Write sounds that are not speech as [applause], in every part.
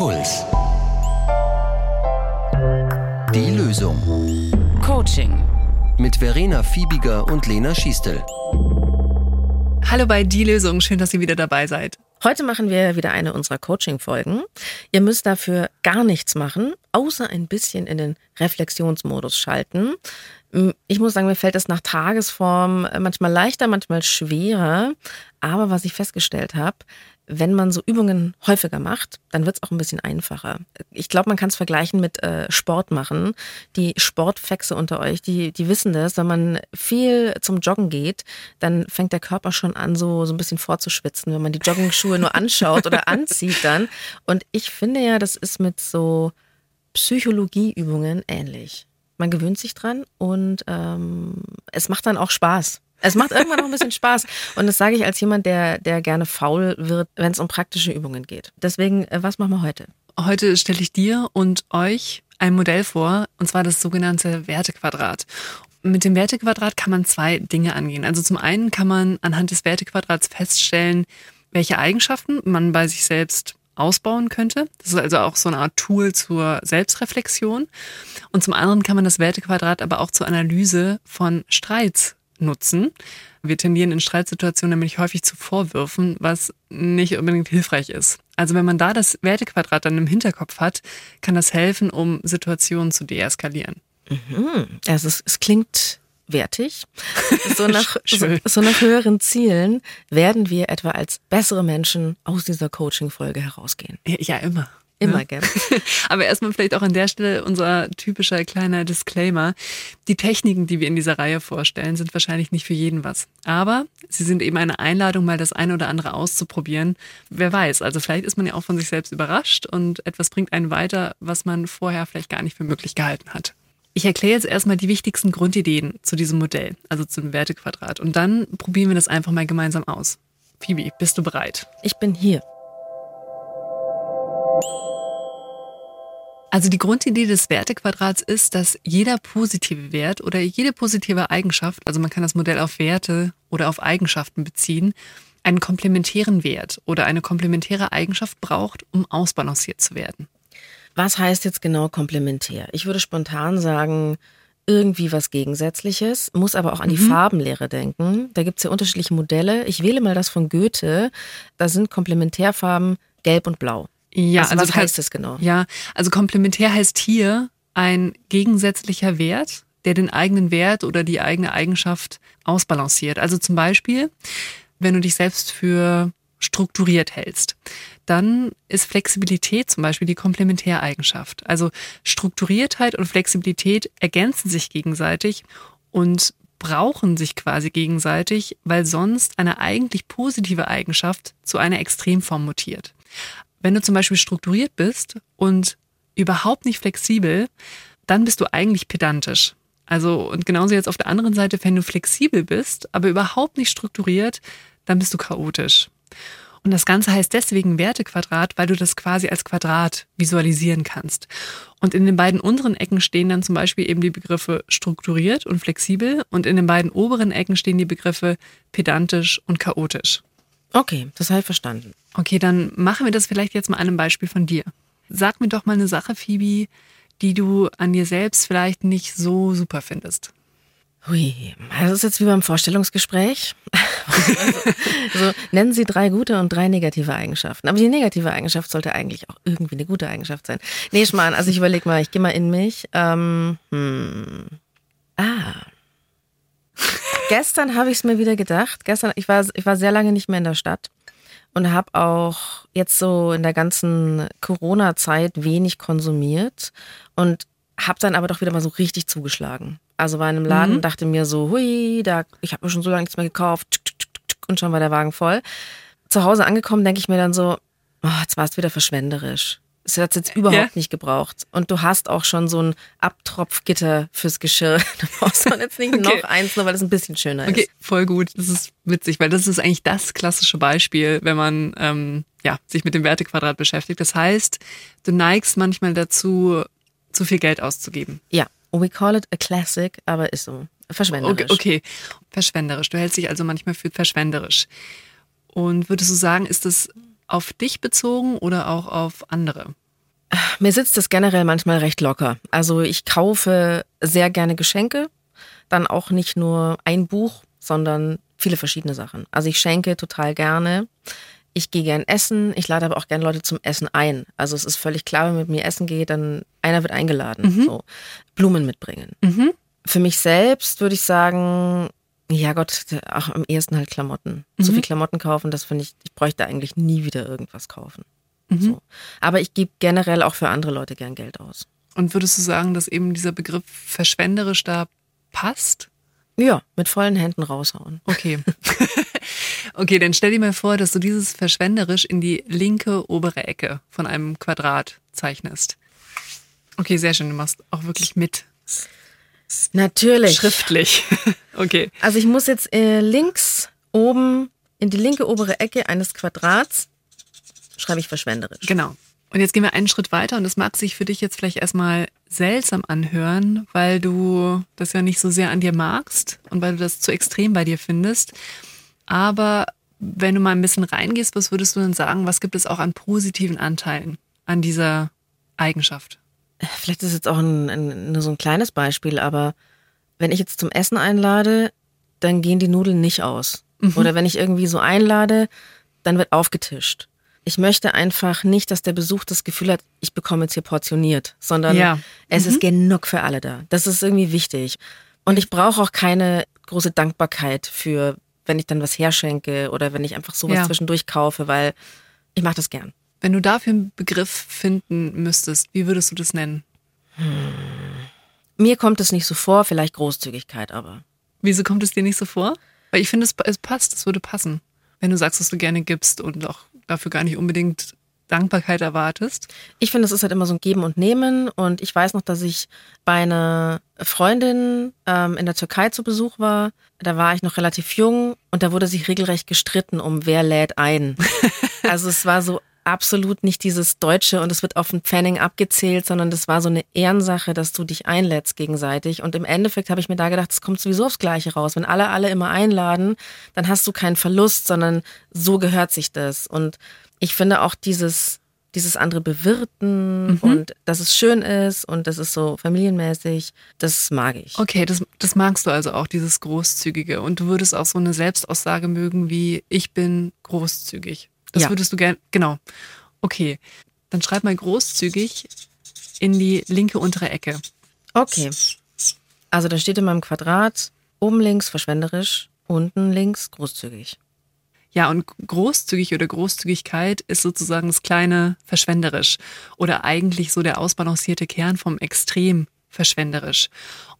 Puls. Die Lösung. Coaching. Mit Verena Fiebiger und Lena Schiestel. Hallo bei Die Lösung, schön, dass ihr wieder dabei seid. Heute machen wir wieder eine unserer Coaching-Folgen. Ihr müsst dafür gar nichts machen, außer ein bisschen in den Reflexionsmodus schalten. Ich muss sagen, mir fällt es nach Tagesform manchmal leichter, manchmal schwerer. Aber was ich festgestellt habe, wenn man so Übungen häufiger macht, dann wird es auch ein bisschen einfacher. Ich glaube, man kann es vergleichen mit äh, Sport machen. Die Sportfexe unter euch, die, die wissen das, wenn man viel zum Joggen geht, dann fängt der Körper schon an, so, so ein bisschen vorzuschwitzen, wenn man die Joggingschuhe nur anschaut oder [laughs] anzieht dann. Und ich finde ja, das ist mit so Psychologieübungen ähnlich. Man gewöhnt sich dran und ähm, es macht dann auch Spaß. Es macht irgendwann auch ein bisschen Spaß. Und das sage ich als jemand, der, der gerne faul wird, wenn es um praktische Übungen geht. Deswegen, äh, was machen wir heute? Heute stelle ich dir und euch ein Modell vor, und zwar das sogenannte Wertequadrat. Mit dem Wertequadrat kann man zwei Dinge angehen. Also zum einen kann man anhand des Wertequadrats feststellen, welche Eigenschaften man bei sich selbst ausbauen könnte. Das ist also auch so eine Art Tool zur Selbstreflexion. Und zum anderen kann man das Wertequadrat aber auch zur Analyse von Streits nutzen. Wir tendieren in Streitsituationen nämlich häufig zu Vorwürfen, was nicht unbedingt hilfreich ist. Also wenn man da das Wertequadrat dann im Hinterkopf hat, kann das helfen, um Situationen zu deeskalieren. Mhm. Also es, es klingt wertig. [laughs] So nach, so, so nach höheren Zielen werden wir etwa als bessere Menschen aus dieser Coaching-Folge herausgehen. Ja, immer. Immer, ne? gern. [laughs] Aber erstmal vielleicht auch an der Stelle unser typischer kleiner Disclaimer. Die Techniken, die wir in dieser Reihe vorstellen, sind wahrscheinlich nicht für jeden was. Aber sie sind eben eine Einladung, mal das eine oder andere auszuprobieren. Wer weiß, also vielleicht ist man ja auch von sich selbst überrascht und etwas bringt einen weiter, was man vorher vielleicht gar nicht für möglich gehalten hat. Ich erkläre jetzt erstmal die wichtigsten Grundideen zu diesem Modell, also zum Wertequadrat. Und dann probieren wir das einfach mal gemeinsam aus. Phoebe, bist du bereit? Ich bin hier. Also die Grundidee des Wertequadrats ist, dass jeder positive Wert oder jede positive Eigenschaft, also man kann das Modell auf Werte oder auf Eigenschaften beziehen, einen komplementären Wert oder eine komplementäre Eigenschaft braucht, um ausbalanciert zu werden. Was heißt jetzt genau komplementär? Ich würde spontan sagen, irgendwie was Gegensätzliches, muss aber auch an die mhm. Farbenlehre denken. Da gibt es ja unterschiedliche Modelle. Ich wähle mal das von Goethe. Da sind Komplementärfarben gelb und blau. Ja, also, also was heißt das genau? Ja, also komplementär heißt hier ein gegensätzlicher Wert, der den eigenen Wert oder die eigene Eigenschaft ausbalanciert. Also zum Beispiel, wenn du dich selbst für strukturiert hältst, dann ist Flexibilität zum Beispiel die Komplementäreigenschaft. Also Strukturiertheit und Flexibilität ergänzen sich gegenseitig und brauchen sich quasi gegenseitig, weil sonst eine eigentlich positive Eigenschaft zu einer Extremform mutiert. Wenn du zum Beispiel strukturiert bist und überhaupt nicht flexibel, dann bist du eigentlich pedantisch. Also, und genauso jetzt auf der anderen Seite, wenn du flexibel bist, aber überhaupt nicht strukturiert, dann bist du chaotisch. Und das Ganze heißt deswegen Wertequadrat, weil du das quasi als Quadrat visualisieren kannst. Und in den beiden unteren Ecken stehen dann zum Beispiel eben die Begriffe strukturiert und flexibel und in den beiden oberen Ecken stehen die Begriffe pedantisch und chaotisch. Okay, das habe ich verstanden. Okay, dann machen wir das vielleicht jetzt mal an einem Beispiel von dir. Sag mir doch mal eine Sache, Phoebe, die du an dir selbst vielleicht nicht so super findest. Hui, das ist jetzt wie beim Vorstellungsgespräch. [laughs] so, nennen Sie drei gute und drei negative Eigenschaften. Aber die negative Eigenschaft sollte eigentlich auch irgendwie eine gute Eigenschaft sein. Nee, Schmarrn, also ich überlege mal, ich gehe mal in mich. Ähm, hm. Ah, Gestern habe ich es mir wieder gedacht. Gestern, ich war, ich war sehr lange nicht mehr in der Stadt und habe auch jetzt so in der ganzen Corona-Zeit wenig konsumiert und habe dann aber doch wieder mal so richtig zugeschlagen. Also war in einem Laden mhm. und dachte mir so, hui, da, ich habe mir schon so lange nichts mehr gekauft und schon war der Wagen voll. Zu Hause angekommen, denke ich mir dann so, oh, jetzt war es wieder verschwenderisch. Es hat jetzt überhaupt ja. nicht gebraucht. Und du hast auch schon so ein Abtropfgitter fürs Geschirr. [laughs] Da brauchst du jetzt nicht [laughs] okay. noch eins, nur weil es ein bisschen schöner ist. Okay, voll gut. Das ist witzig, weil das ist eigentlich das klassische Beispiel, wenn man ähm, ja, sich mit dem Wertequadrat beschäftigt. Das heißt, du neigst manchmal dazu, zu viel Geld auszugeben. Ja, we call it a classic, aber ist so. Verschwenderisch. Okay, okay. verschwenderisch. Du hältst dich also manchmal für verschwenderisch. Und würdest du sagen, ist das auf dich bezogen oder auch auf andere? Mir sitzt es generell manchmal recht locker. Also ich kaufe sehr gerne Geschenke, dann auch nicht nur ein Buch, sondern viele verschiedene Sachen. Also ich schenke total gerne. Ich gehe gern essen, ich lade aber auch gerne Leute zum Essen ein. Also es ist völlig klar, wenn man mit mir essen geht, dann einer wird eingeladen. Mhm. So. Blumen mitbringen. Mhm. Für mich selbst würde ich sagen, ja Gott, auch am ehesten halt Klamotten. Mhm. viel Klamotten kaufen, das finde ich, ich bräuchte eigentlich nie wieder irgendwas kaufen. Mhm. So. Aber ich gebe generell auch für andere Leute gern Geld aus. Und würdest du sagen, dass eben dieser Begriff verschwenderisch da passt? Ja, mit vollen Händen raushauen. Okay. [laughs] okay, dann stell dir mal vor, dass du dieses verschwenderisch in die linke obere Ecke von einem Quadrat zeichnest. Okay, sehr schön. Du machst auch wirklich mit. Natürlich. Schriftlich. [laughs] okay. Also ich muss jetzt äh, links oben in die linke obere Ecke eines Quadrats schreibe ich verschwenderisch. Genau. Und jetzt gehen wir einen Schritt weiter und das mag sich für dich jetzt vielleicht erstmal seltsam anhören, weil du das ja nicht so sehr an dir magst und weil du das zu extrem bei dir findest. Aber wenn du mal ein bisschen reingehst, was würdest du denn sagen, was gibt es auch an positiven Anteilen an dieser Eigenschaft? Vielleicht ist jetzt auch ein, ein, nur so ein kleines Beispiel, aber wenn ich jetzt zum Essen einlade, dann gehen die Nudeln nicht aus. Oder wenn ich irgendwie so einlade, dann wird aufgetischt. Ich möchte einfach nicht, dass der Besuch das Gefühl hat, ich bekomme jetzt hier portioniert, sondern Ja. es ist genug für alle da. Das ist irgendwie wichtig. Und ich brauche auch keine große Dankbarkeit für, wenn ich dann was herschenke oder wenn ich einfach sowas Ja. zwischendurch kaufe, weil ich mache das gern. Wenn du dafür einen Begriff finden müsstest, wie würdest du das nennen? Mir kommt es nicht so vor, vielleicht Großzügigkeit, aber. Wieso kommt es dir nicht so vor? Weil ich finde, es, es passt, es würde passen. Wenn du sagst, was du gerne gibst und auch dafür gar nicht unbedingt Dankbarkeit erwartest. Ich finde, es ist halt immer so ein Geben und Nehmen. Und ich weiß noch, dass ich bei einer Freundin ähm, in der Türkei zu Besuch war. Da war ich noch relativ jung und da wurde sich regelrecht gestritten um wer lädt ein. [laughs] also es war so absolut nicht dieses Deutsche und es wird auf den Pfennig abgezählt, sondern das war so eine Ehrensache, dass du dich einlädst gegenseitig. Und im Endeffekt habe ich mir da gedacht, es kommt sowieso aufs Gleiche raus. Wenn alle alle immer einladen, dann hast du keinen Verlust, sondern so gehört sich das. Und ich finde auch dieses, dieses andere Bewirten und dass es schön ist und das ist so familienmäßig, das mag ich. Okay, das, das magst du also auch, dieses Großzügige. Und du würdest auch so eine Selbstaussage mögen wie, ich bin großzügig. Das Ja. würdest du gern, genau. Okay, dann schreib mal großzügig in die linke untere Ecke. Okay. Also da steht in meinem Quadrat oben links verschwenderisch, unten links großzügig. Ja, und großzügig oder Großzügigkeit ist sozusagen das kleine verschwenderisch oder eigentlich so der ausbalancierte Kern vom Extrem verschwenderisch.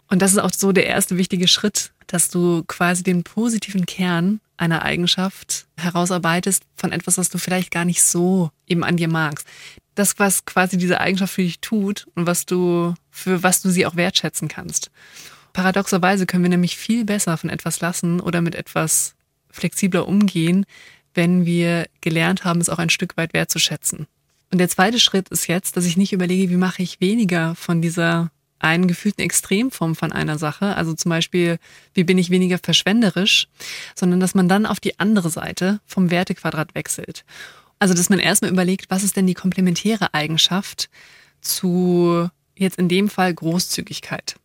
Und das ist auch so der erste wichtige Schritt, dass du quasi den positiven Kern einer Eigenschaft herausarbeitest von etwas, was du vielleicht gar nicht so eben an dir magst. Das, was quasi diese Eigenschaft für dich tut und was du, für was du sie auch wertschätzen kannst. Paradoxerweise können wir nämlich viel besser von etwas lassen oder mit etwas flexibler umgehen, wenn wir gelernt haben, es auch ein Stück weit wertzuschätzen. Und der zweite Schritt ist jetzt, dass ich nicht überlege, wie mache ich weniger von dieser einen gefühlten Extremform von einer Sache, also zum Beispiel, wie bin ich weniger verschwenderisch, sondern dass man dann auf die andere Seite vom Wertequadrat wechselt. Also, dass man erstmal überlegt, was ist denn die komplementäre Eigenschaft zu jetzt in dem Fall Großzügigkeit.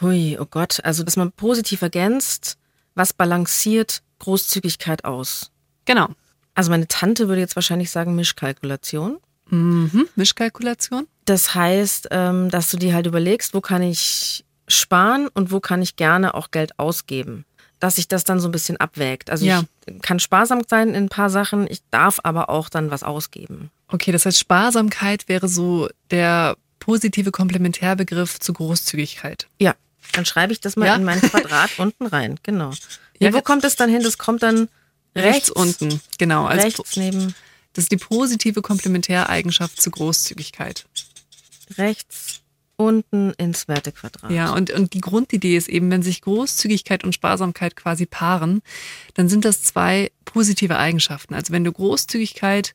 Hui, oh Gott. Also, dass man positiv ergänzt, was balanciert Großzügigkeit aus? Genau. Also meine Tante würde jetzt wahrscheinlich sagen Mischkalkulation. Mhm. Mischkalkulation. Das heißt, ähm, dass du dir halt überlegst, wo kann ich sparen und wo kann ich gerne auch Geld ausgeben. Dass sich das dann so ein bisschen abwägt. Also Ja. ich kann sparsam sein in ein paar Sachen, ich darf aber auch dann was ausgeben. Okay, das heißt, Sparsamkeit wäre so der positive Komplementärbegriff zu Großzügigkeit. Ja, dann schreibe ich das mal Ja. in mein Quadrat [laughs] unten rein. Genau. Ja, wo kommt es dann hin? Das kommt dann rechts, Rechts, unten, genau. Als rechts neben, Das ist die positive Komplementäreigenschaft zu Großzügigkeit. rechts unten ins Wertequadrat. Ja, und, und die Grundidee ist eben, wenn sich Großzügigkeit und Sparsamkeit quasi paaren, dann sind das zwei positive Eigenschaften. Also wenn du Großzügigkeit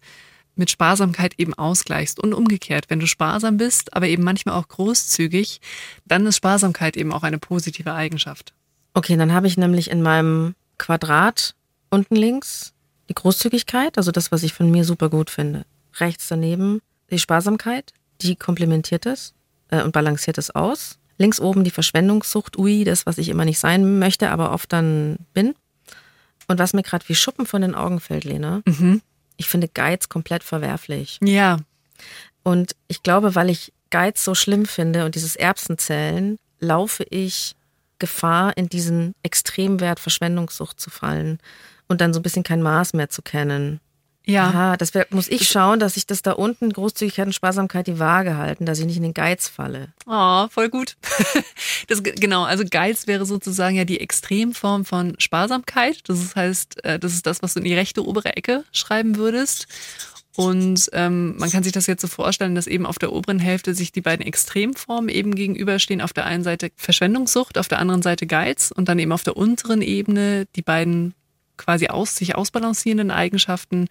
mit Sparsamkeit eben ausgleichst und umgekehrt, wenn du sparsam bist, aber eben manchmal auch großzügig, dann ist Sparsamkeit eben auch eine positive Eigenschaft. Okay, dann habe ich nämlich in meinem Quadrat unten links die Großzügigkeit, also das, was ich von mir super gut finde. Rechts daneben die Sparsamkeit die komplementiert es äh, und balanciert es aus. Links oben die Verschwendungssucht, ui, das, was ich immer nicht sein möchte, aber oft dann bin. Und was mir gerade wie Schuppen von den Augen fällt, Lena, Mhm. Ich finde Geiz komplett verwerflich. Ja, Und ich glaube, weil ich Geiz so schlimm finde und dieses Erbsenzählen, laufe ich Gefahr, in diesen Extremwert Verschwendungssucht zu fallen und dann so ein bisschen kein Maß mehr zu kennen. Ja. Aha, das wär, muss ich schauen, dass ich das da unten, Großzügigkeit und Sparsamkeit, die Waage halten, dass ich nicht in den Geiz falle. Oh, voll gut. [laughs] Das, genau, also Geiz wäre sozusagen ja die Extremform von Sparsamkeit. Das heißt, äh, das ist das, was du in die rechte obere Ecke schreiben würdest. Und ähm, man kann sich das jetzt so vorstellen, dass eben auf der oberen Hälfte sich die beiden Extremformen eben gegenüberstehen. Auf der einen Seite Verschwendungssucht, auf der anderen Seite Geiz und dann eben auf der unteren Ebene die beiden quasi aus, sich ausbalancierenden Eigenschaften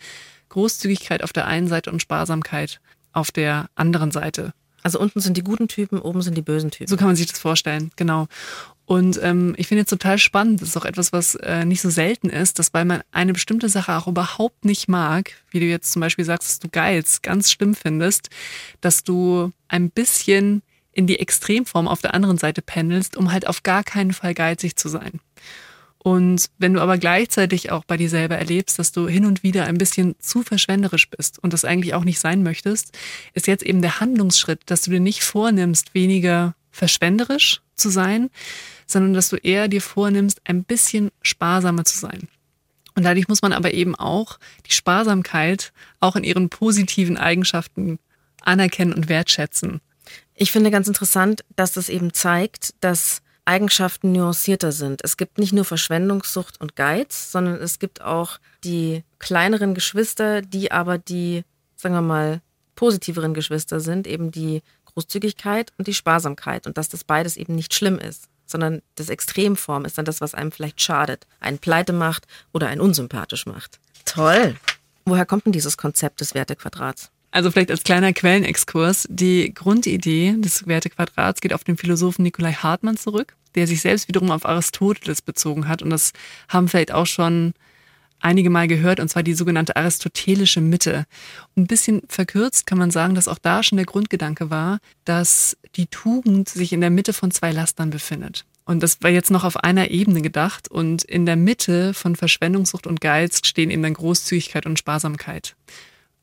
Großzügigkeit auf der einen Seite und Sparsamkeit auf der anderen Seite. Also unten sind die guten Typen, oben sind die bösen Typen. So kann man sich das vorstellen, genau. Und ähm, ich finde jetzt total spannend, das ist auch etwas, was äh, nicht so selten ist, dass weil man eine bestimmte Sache auch überhaupt nicht mag, wie du jetzt zum Beispiel sagst, dass du Geiz ganz schlimm findest, dass du ein bisschen in die Extremform auf der anderen Seite pendelst, um halt auf gar keinen Fall geizig zu sein. Und wenn du aber gleichzeitig auch bei dir selber erlebst, dass du hin und wieder ein bisschen zu verschwenderisch bist und das eigentlich auch nicht sein möchtest, ist jetzt eben der Handlungsschritt, dass du dir nicht vornimmst, weniger verschwenderisch zu sein, sondern dass du eher dir vornimmst, ein bisschen sparsamer zu sein. Und dadurch muss man aber eben auch die Sparsamkeit auch in ihren positiven Eigenschaften anerkennen und wertschätzen. Ich finde ganz interessant, dass das eben zeigt, dass Eigenschaften nuancierter sind. Es gibt nicht nur Verschwendungssucht und Geiz, sondern es gibt auch die kleineren Geschwister, die aber die, sagen wir mal, positiveren Geschwister sind, eben die Großzügigkeit und die Sparsamkeit und dass das beides eben nicht schlimm ist, sondern das Extremform ist dann das, was einem vielleicht schadet, einen pleite macht oder einen unsympathisch macht. Toll. Woher kommt denn dieses Konzept des Wertequadrats? Also vielleicht als kleiner Quellenexkurs. Die Grundidee des Wertequadrats geht auf den Philosophen Nikolai Hartmann zurück, der sich selbst wiederum auf Aristoteles bezogen hat. Und das haben vielleicht auch schon einige Mal gehört, und zwar die sogenannte aristotelische Mitte. Ein bisschen verkürzt kann man sagen, dass auch da schon der Grundgedanke war, dass die Tugend sich in der Mitte von zwei Lastern befindet. Und das war jetzt noch auf einer Ebene gedacht. Und in der Mitte von Verschwendungssucht und Geiz stehen eben dann Großzügigkeit und Sparsamkeit.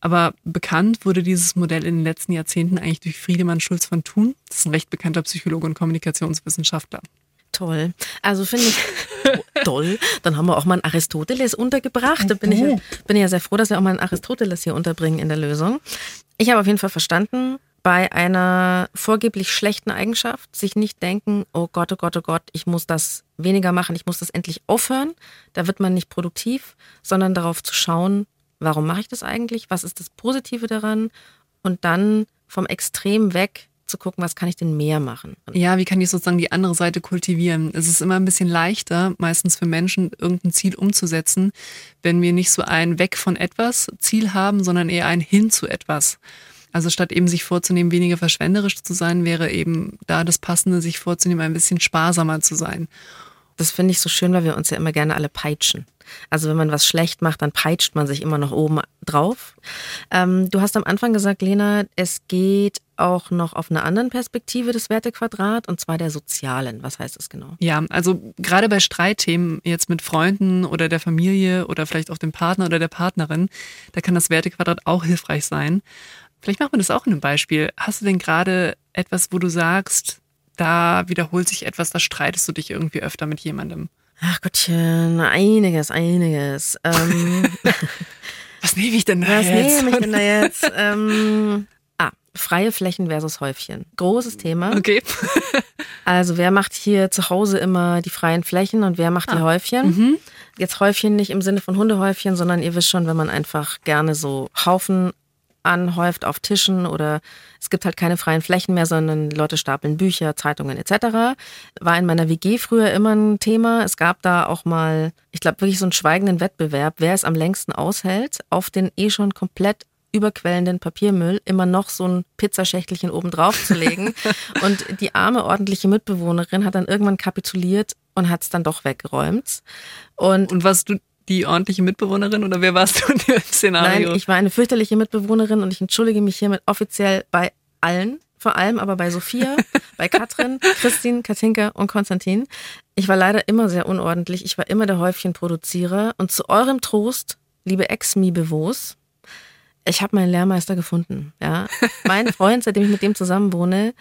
Aber bekannt wurde dieses Modell in den letzten Jahrzehnten eigentlich durch Friedemann Schulz von Thun. Das ist ein recht bekannter Psychologe und Kommunikationswissenschaftler. Toll. Also finde ich [laughs] toll. Dann haben wir auch mal einen Aristoteles untergebracht. Da bin ich, ja- bin ich ja sehr froh, dass wir auch mal einen Aristoteles hier unterbringen in der Lösung. Ich habe auf jeden Fall verstanden, bei einer vorgeblich schlechten Eigenschaft sich nicht denken, oh Gott, oh Gott, oh Gott, ich muss das weniger machen, ich muss das endlich aufhören. Da wird man nicht produktiv, sondern darauf zu schauen, warum mache ich das eigentlich? Was ist das Positive daran? Und dann vom Extrem weg zu gucken, was kann ich denn mehr machen? Ja, wie kann ich sozusagen die andere Seite kultivieren? Es ist immer ein bisschen leichter, meistens für Menschen, irgendein Ziel umzusetzen, wenn wir nicht so ein Weg von etwas Ziel haben, sondern eher ein Hin zu etwas. Also statt eben sich vorzunehmen, weniger verschwenderisch zu sein, wäre eben da das Passende, sich vorzunehmen, ein bisschen sparsamer zu sein. Das finde ich so schön, weil wir uns ja immer gerne alle peitschen. Also wenn man was schlecht macht, dann peitscht man sich immer noch oben drauf. Ähm, du hast am Anfang gesagt, Lena, es geht auch noch auf einer anderen Perspektive des Wertequadrat, und zwar der sozialen. Was heißt das genau? Ja, also gerade bei Streitthemen jetzt mit Freunden oder der Familie oder vielleicht auch dem Partner oder der Partnerin, da kann das Wertequadrat auch hilfreich sein. Vielleicht machen wir das auch in einem Beispiel. Hast du denn gerade etwas, wo du sagst, da wiederholt sich etwas, da streitest du dich irgendwie öfter mit jemandem? Ach Gottchen, einiges, einiges. Ähm, [laughs] Was nehme ich denn da was jetzt? nehme ich denn da jetzt? Ähm, ah, freie Flächen versus Häufchen. Großes Thema. Okay. [laughs] Also wer macht hier zu Hause immer die freien Flächen und wer macht die Häufchen? Jetzt Häufchen nicht im Sinne von Hundehäufchen, sondern ihr wisst schon, wenn man einfach gerne so Haufen anhäuft auf Tischen oder es gibt halt keine freien Flächen mehr, sondern Leute stapeln Bücher, Zeitungen etc. War in meiner WG früher immer ein Thema. Es gab da auch mal, ich glaube wirklich so einen schweigenden Wettbewerb, wer es am längsten aushält, auf den eh schon komplett überquellenden Papiermüll immer noch so ein Pizzaschächtelchen oben drauf zu legen. [laughs] und die arme ordentliche Mitbewohnerin hat dann irgendwann kapituliert und hat es dann doch weggeräumt. Und Und warst du die ordentliche Mitbewohnerin oder wer warst du in dem Szenario? Nein, ich war eine fürchterliche Mitbewohnerin und ich entschuldige mich hiermit offiziell bei allen, vor allem aber bei Sophia, [laughs] bei Katrin, Christine, Katinka und Konstantin. Ich war leider immer sehr unordentlich. Ich war immer der Häufchenproduzierer. Und zu eurem Trost, liebe Ex-Mibevos, ich habe meinen Lehrmeister gefunden. Ja, [laughs] mein Freund, seitdem ich mit dem zusammen wohne,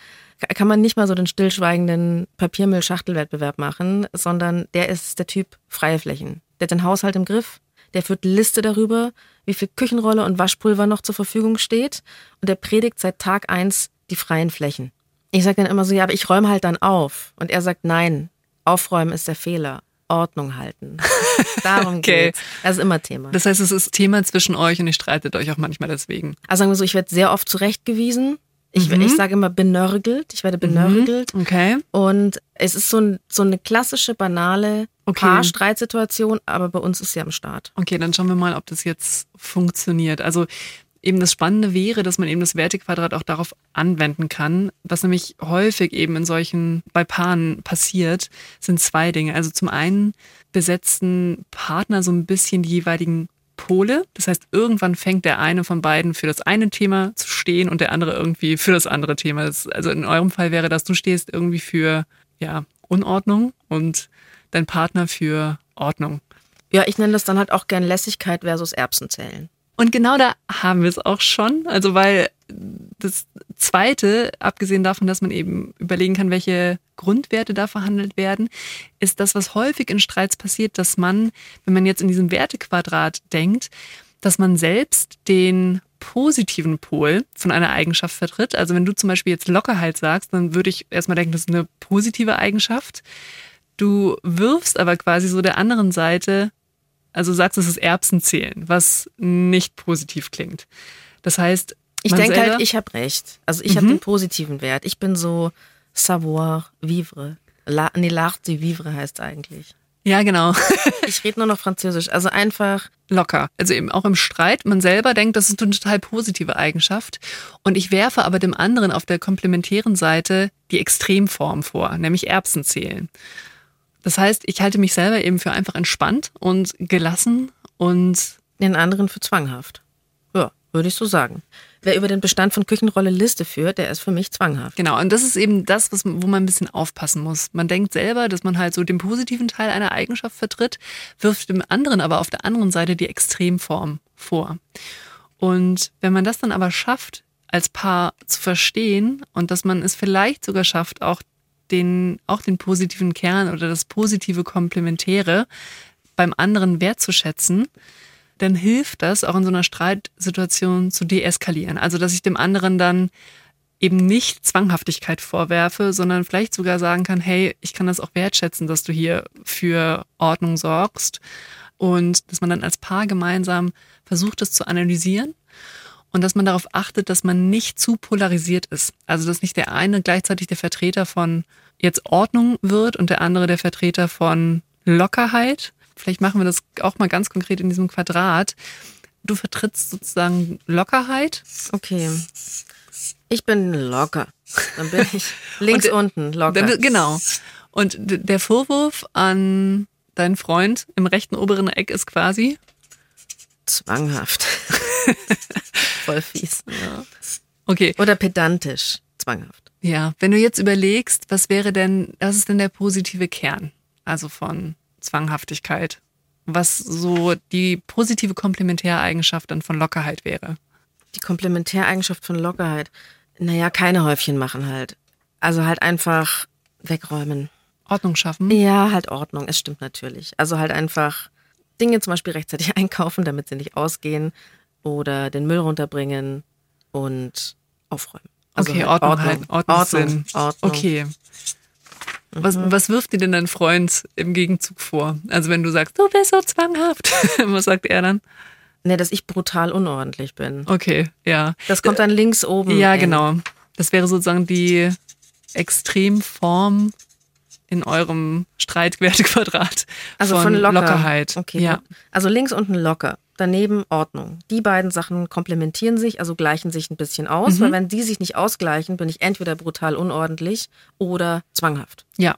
kann man nicht mal so den stillschweigenden Papiermüll-Schachtelwettbewerb machen, sondern der ist der Typ freie Flächen. Der hat den Haushalt im Griff, der führt Liste darüber, wie viel Küchenrolle und Waschpulver noch zur Verfügung steht und der predigt seit Tag eins die freien Flächen. Ich sage dann immer so, ja, aber ich räume halt dann auf. Und er sagt, nein, aufräumen ist der Fehler. Ordnung halten. [laughs] Darum okay. geht's. Das ist immer Thema. Das heißt, es ist Thema zwischen euch und ihr streitet euch auch manchmal deswegen. Also sagen wir so, ich werde sehr oft zurechtgewiesen. Ich, mhm. ich sage immer benörgelt. Ich werde mhm. benörgelt. Mhm. Okay. Und es ist so, ein, so eine klassische, banale okay. Paarstreitsituation, aber bei uns ist sie am Start. Okay, dann schauen wir mal, ob das jetzt funktioniert. Also eben das Spannende wäre, dass man eben das Wertequadrat auch darauf anwenden kann. Was nämlich häufig eben in solchen, bei Paaren passiert, sind zwei Dinge. Also zum einen besetzen Partner so ein bisschen die jeweiligen Pole. Das heißt, irgendwann fängt der eine von beiden für das eine Thema zu stehen und der andere irgendwie für das andere Thema. Das, also in eurem Fall wäre das, du stehst irgendwie für ja, Unordnung und dein Partner für Ordnung. Ja, ich nenne das dann halt auch gern Lässigkeit versus Erbsenzählen. Und genau da haben wir es auch schon. Also weil das Zweite, abgesehen davon, dass man eben überlegen kann, welche Grundwerte da verhandelt werden, ist das, was häufig in Streits passiert, dass man, wenn man jetzt in diesem Wertequadrat denkt, dass man selbst den positiven Pol von einer Eigenschaft vertritt. Also wenn du zum Beispiel jetzt Lockerheit sagst, dann würde ich erstmal denken, das ist eine positive Eigenschaft. Du wirfst aber quasi so der anderen Seite also sagst, es ist Erbsenzählen, was nicht positiv klingt. Das heißt, ich denke halt, ich habe recht. Also ich mhm. habe den positiven Wert. Ich bin so savoir vivre. La, nee, l'art de vivre heißt eigentlich. Ja, genau. [laughs] ich rede nur noch Französisch. Also einfach. Locker. Also eben auch im Streit. Man selber denkt, das ist eine total positive Eigenschaft. Und ich werfe aber dem anderen auf der komplementären Seite die Extremform vor, nämlich Erbsenzählen. Das heißt, ich halte mich selber eben für einfach entspannt und gelassen und den anderen für zwanghaft. Ja, würde ich so sagen. Wer über den Bestand von Küchenrolle Liste führt, der ist für mich zwanghaft. Genau, und das ist eben das, was, wo man ein bisschen aufpassen muss. Man denkt selber, dass man halt so den positiven Teil einer Eigenschaft vertritt, wirft dem anderen aber auf der anderen Seite die Extremform vor. Und wenn man das dann aber schafft, als Paar zu verstehen und dass man es vielleicht sogar schafft, auch den, auch den positiven Kern oder das positive Komplementäre beim anderen wertzuschätzen, dann hilft das auch in so einer Streitsituation zu deeskalieren. Also, dass ich dem anderen dann eben nicht Zwanghaftigkeit vorwerfe, sondern vielleicht sogar sagen kann, hey, ich kann das auch wertschätzen, dass du hier für Ordnung sorgst und dass man dann als Paar gemeinsam versucht, das zu analysieren und dass man darauf achtet, dass man nicht zu polarisiert ist. Also dass nicht der eine gleichzeitig der Vertreter von jetzt Ordnung wird und der andere der Vertreter von Lockerheit. Vielleicht machen wir das auch mal ganz konkret in diesem Quadrat. Du vertrittst sozusagen Lockerheit. Okay. Ich bin locker. Dann bin ich [laughs] links und, unten locker. Genau. Und der Vorwurf an deinen Freund im rechten oberen Eck ist quasi zwanghaft. [laughs] Voll fies. Ja. Okay. Oder pedantisch, zwanghaft. Ja, wenn du jetzt überlegst, was wäre denn, was ist denn der positive Kern? Also von Zwanghaftigkeit. Was so die positive Komplementäreigenschaft dann von Lockerheit wäre? Die Komplementäreigenschaft von Lockerheit. Naja, keine Häufchen machen halt. Also halt einfach wegräumen. Ordnung schaffen? Ja, halt Ordnung. Es stimmt natürlich. Also halt einfach Dinge zum Beispiel rechtzeitig [laughs] einkaufen, damit sie nicht ausgehen oder den Müll runterbringen und aufräumen. Also okay, halt Ordnung, Ordnung, Ordnung, Ordnung, Ordnung. Okay. Was, mhm. was wirft dir denn dein Freund im Gegenzug vor? Also wenn du sagst, du bist so zwanghaft, [laughs] was sagt er dann? Ne, dass ich brutal unordentlich bin. Okay, ja. Das kommt dann links oben. Ja, genau. Das wäre sozusagen die Extremform in eurem Streitwertequadrat also von, von locker. Lockerheit. Okay. Ja. Also links unten locker, daneben Ordnung. Die beiden Sachen komplementieren sich, also gleichen sich ein bisschen aus, mhm. weil wenn die sich nicht ausgleichen, bin ich entweder brutal unordentlich oder zwanghaft. Ja.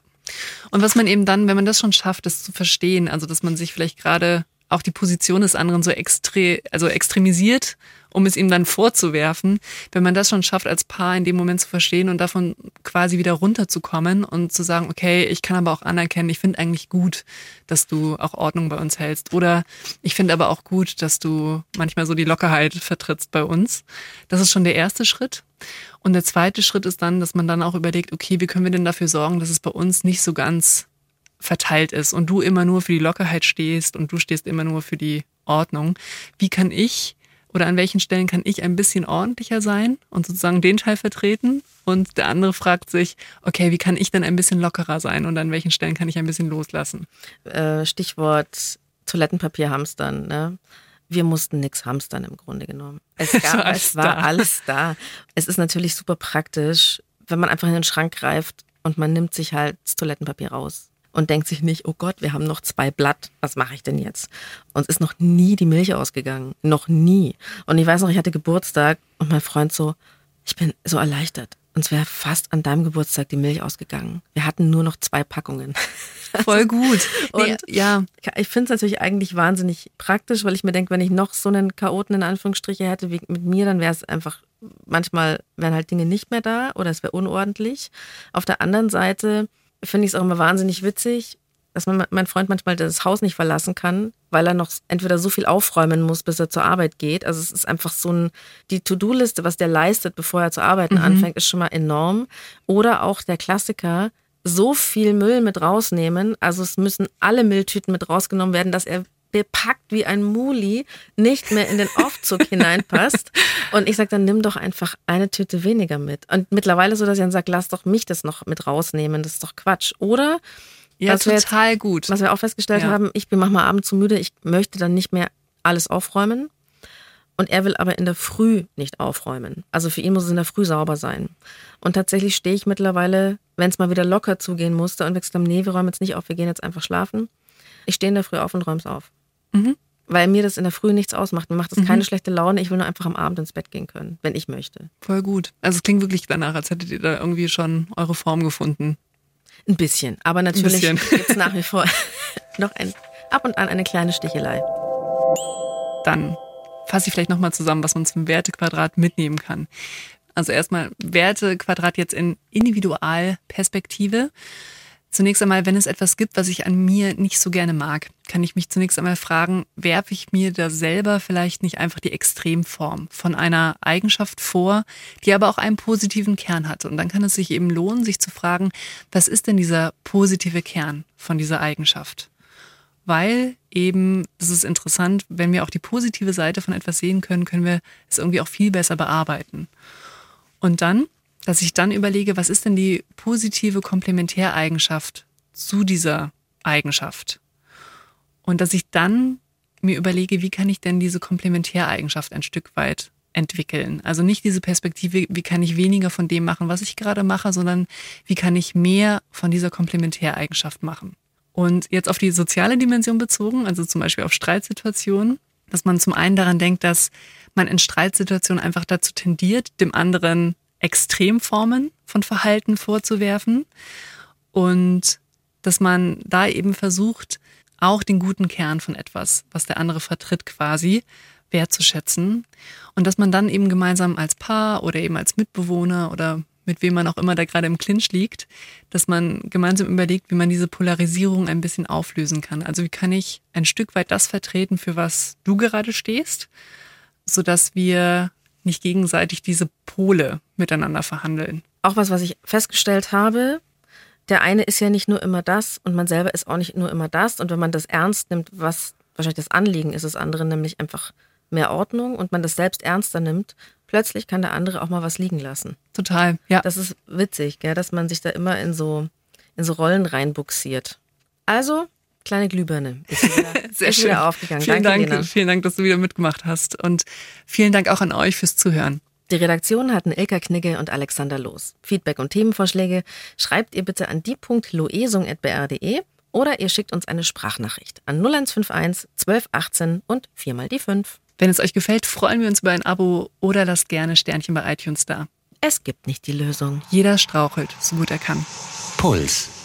Und was man eben dann, wenn man das schon schafft, das zu verstehen, also dass man sich vielleicht gerade auch die Position des anderen so extre also extremisiert, um es ihm dann vorzuwerfen. Wenn man das schon schafft, als Paar in dem Moment zu verstehen und davon quasi wieder runterzukommen und zu sagen, okay, ich kann aber auch anerkennen, ich finde eigentlich gut, dass du auch Ordnung bei uns hältst. Oder ich finde aber auch gut, dass du manchmal so die Lockerheit vertrittst bei uns. Das ist schon der erste Schritt. Und der zweite Schritt ist dann, dass man dann auch überlegt, okay, wie können wir denn dafür sorgen, dass es bei uns nicht so ganz verteilt ist und du immer nur für die Lockerheit stehst und du stehst immer nur für die Ordnung. Wie kann ich oder an welchen Stellen kann ich ein bisschen ordentlicher sein und sozusagen den Teil vertreten? Und der andere fragt sich, okay, wie kann ich denn ein bisschen lockerer sein und an welchen Stellen kann ich ein bisschen loslassen? Äh, Stichwort Toilettenpapier hamstern. Ne? Wir mussten nichts hamstern im Grunde genommen. Es, [laughs] gab, es war alles da. Es ist natürlich super praktisch, wenn man einfach in den Schrank greift und man nimmt sich halt das Toilettenpapier raus und denkt sich nicht, oh Gott, wir haben noch zwei Blatt, was mache ich denn jetzt? Uns ist noch nie die Milch ausgegangen, noch nie. Und ich weiß noch, ich hatte Geburtstag und mein Freund so, ich bin so erleichtert. Uns wäre fast an deinem Geburtstag die Milch ausgegangen. Wir hatten nur noch zwei Packungen. [laughs] Voll gut. und nee, ja, ich finde es natürlich eigentlich wahnsinnig praktisch, weil ich mir denke, wenn ich noch so einen Chaoten in Anführungsstriche hätte wie mit mir, dann wäre es einfach, manchmal wären halt Dinge nicht mehr da oder es wäre unordentlich. Auf der anderen Seite finde ich es auch immer wahnsinnig witzig, dass man, mein Freund manchmal das Haus nicht verlassen kann, weil er noch entweder so viel aufräumen muss, bis er zur Arbeit geht. Also es ist einfach so ein, die To-Do-Liste, was der leistet, bevor er zu arbeiten mhm. anfängt, ist schon mal enorm. Oder auch der Klassiker, so viel Müll mit rausnehmen. Also es müssen alle Mülltüten mit rausgenommen werden, dass er bepackt wie ein Muli nicht mehr in den Aufzug hineinpasst. [laughs] Und ich sage, dann nimm doch einfach eine Tüte weniger mit. Und mittlerweile so, dass ich dann sage, lass doch mich das noch mit rausnehmen. Das ist doch Quatsch. Oder ja, total jetzt, gut. Was wir auch festgestellt ja. haben, ich bin manchmal abends zu müde, ich möchte dann nicht mehr alles aufräumen. Und er will aber in der Früh nicht aufräumen. Also für ihn muss es in der Früh sauber sein. Und tatsächlich stehe ich mittlerweile, wenn es mal wieder locker zugehen musste und wir gesagt haben, nee, wir räumen jetzt nicht auf, wir gehen jetzt einfach schlafen. Ich stehe in der Früh auf und räume es auf. Mhm. Weil mir das in der Früh nichts ausmacht. Mir macht das mhm. keine schlechte Laune. Ich will nur einfach am Abend ins Bett gehen können, wenn ich möchte. Voll gut. Also es klingt wirklich danach, als hättet ihr da irgendwie schon eure Form gefunden. Ein bisschen. Aber natürlich [laughs] gibt es nach wie vor [laughs] noch ein, ab und an eine kleine Stichelei. Dann fasse ich vielleicht nochmal zusammen, was man zum Wertequadrat mitnehmen kann. Also erstmal Wertequadrat jetzt in Individualperspektive. Zunächst einmal, wenn es etwas gibt, was ich an mir nicht so gerne mag, kann ich mich zunächst einmal fragen, werfe ich mir da selber vielleicht nicht einfach die Extremform von einer Eigenschaft vor, die aber auch einen positiven Kern hat. Und dann kann es sich eben lohnen, sich zu fragen, was ist denn dieser positive Kern von dieser Eigenschaft? Weil eben, das ist interessant, wenn wir auch die positive Seite von etwas sehen können, können wir es irgendwie auch viel besser bearbeiten. Und dann dass ich dann überlege, was ist denn die positive Komplementäreigenschaft zu dieser Eigenschaft? Und dass ich dann mir überlege, wie kann ich denn diese Komplementäreigenschaft ein Stück weit entwickeln. Also nicht diese Perspektive, wie kann ich weniger von dem machen, was ich gerade mache, sondern wie kann ich mehr von dieser Komplementäreigenschaft machen. Und jetzt auf die soziale Dimension bezogen, also zum Beispiel auf Streitsituationen, dass man zum einen daran denkt, dass man in Streitsituationen einfach dazu tendiert, dem anderen Extremformen von Verhalten vorzuwerfen und dass man da eben versucht, auch den guten Kern von etwas, was der andere vertritt, quasi wertzuschätzen und dass man dann eben gemeinsam als Paar oder eben als Mitbewohner oder mit wem man auch immer da gerade im Clinch liegt, dass man gemeinsam überlegt, wie man diese Polarisierung ein bisschen auflösen kann. Also wie kann ich ein Stück weit das vertreten, für was du gerade stehst, sodass wir nicht gegenseitig diese Pole miteinander verhandeln. Auch was, was ich festgestellt habe, der eine ist ja nicht nur immer das und man selber ist auch nicht nur immer das. Und wenn man das ernst nimmt, was wahrscheinlich das Anliegen ist des anderen, nämlich einfach mehr Ordnung und man das selbst ernster nimmt, plötzlich kann der andere auch mal was liegen lassen. Total, ja. Das ist witzig, gell, dass man sich da immer in so, in so Rollen reinbuxiert. Also, kleine Glühbirne. Ist wieder, [laughs] Sehr ist schön. Wieder aufgegangen. Vielen Danke, Dank, vielen Dank, dass du wieder mitgemacht hast. Und vielen Dank auch an euch fürs Zuhören. Die Redaktion hatten Ilka Knigge und Alexander Loos. Feedback und Themenvorschläge schreibt ihr bitte an die.loesung.br.de oder ihr schickt uns eine Sprachnachricht an 0151 1218 und viermal die 5. Wenn es euch gefällt, freuen wir uns über ein Abo oder lasst gerne Sternchen bei iTunes da. Es gibt nicht die Lösung. Jeder strauchelt, so gut er kann. Puls.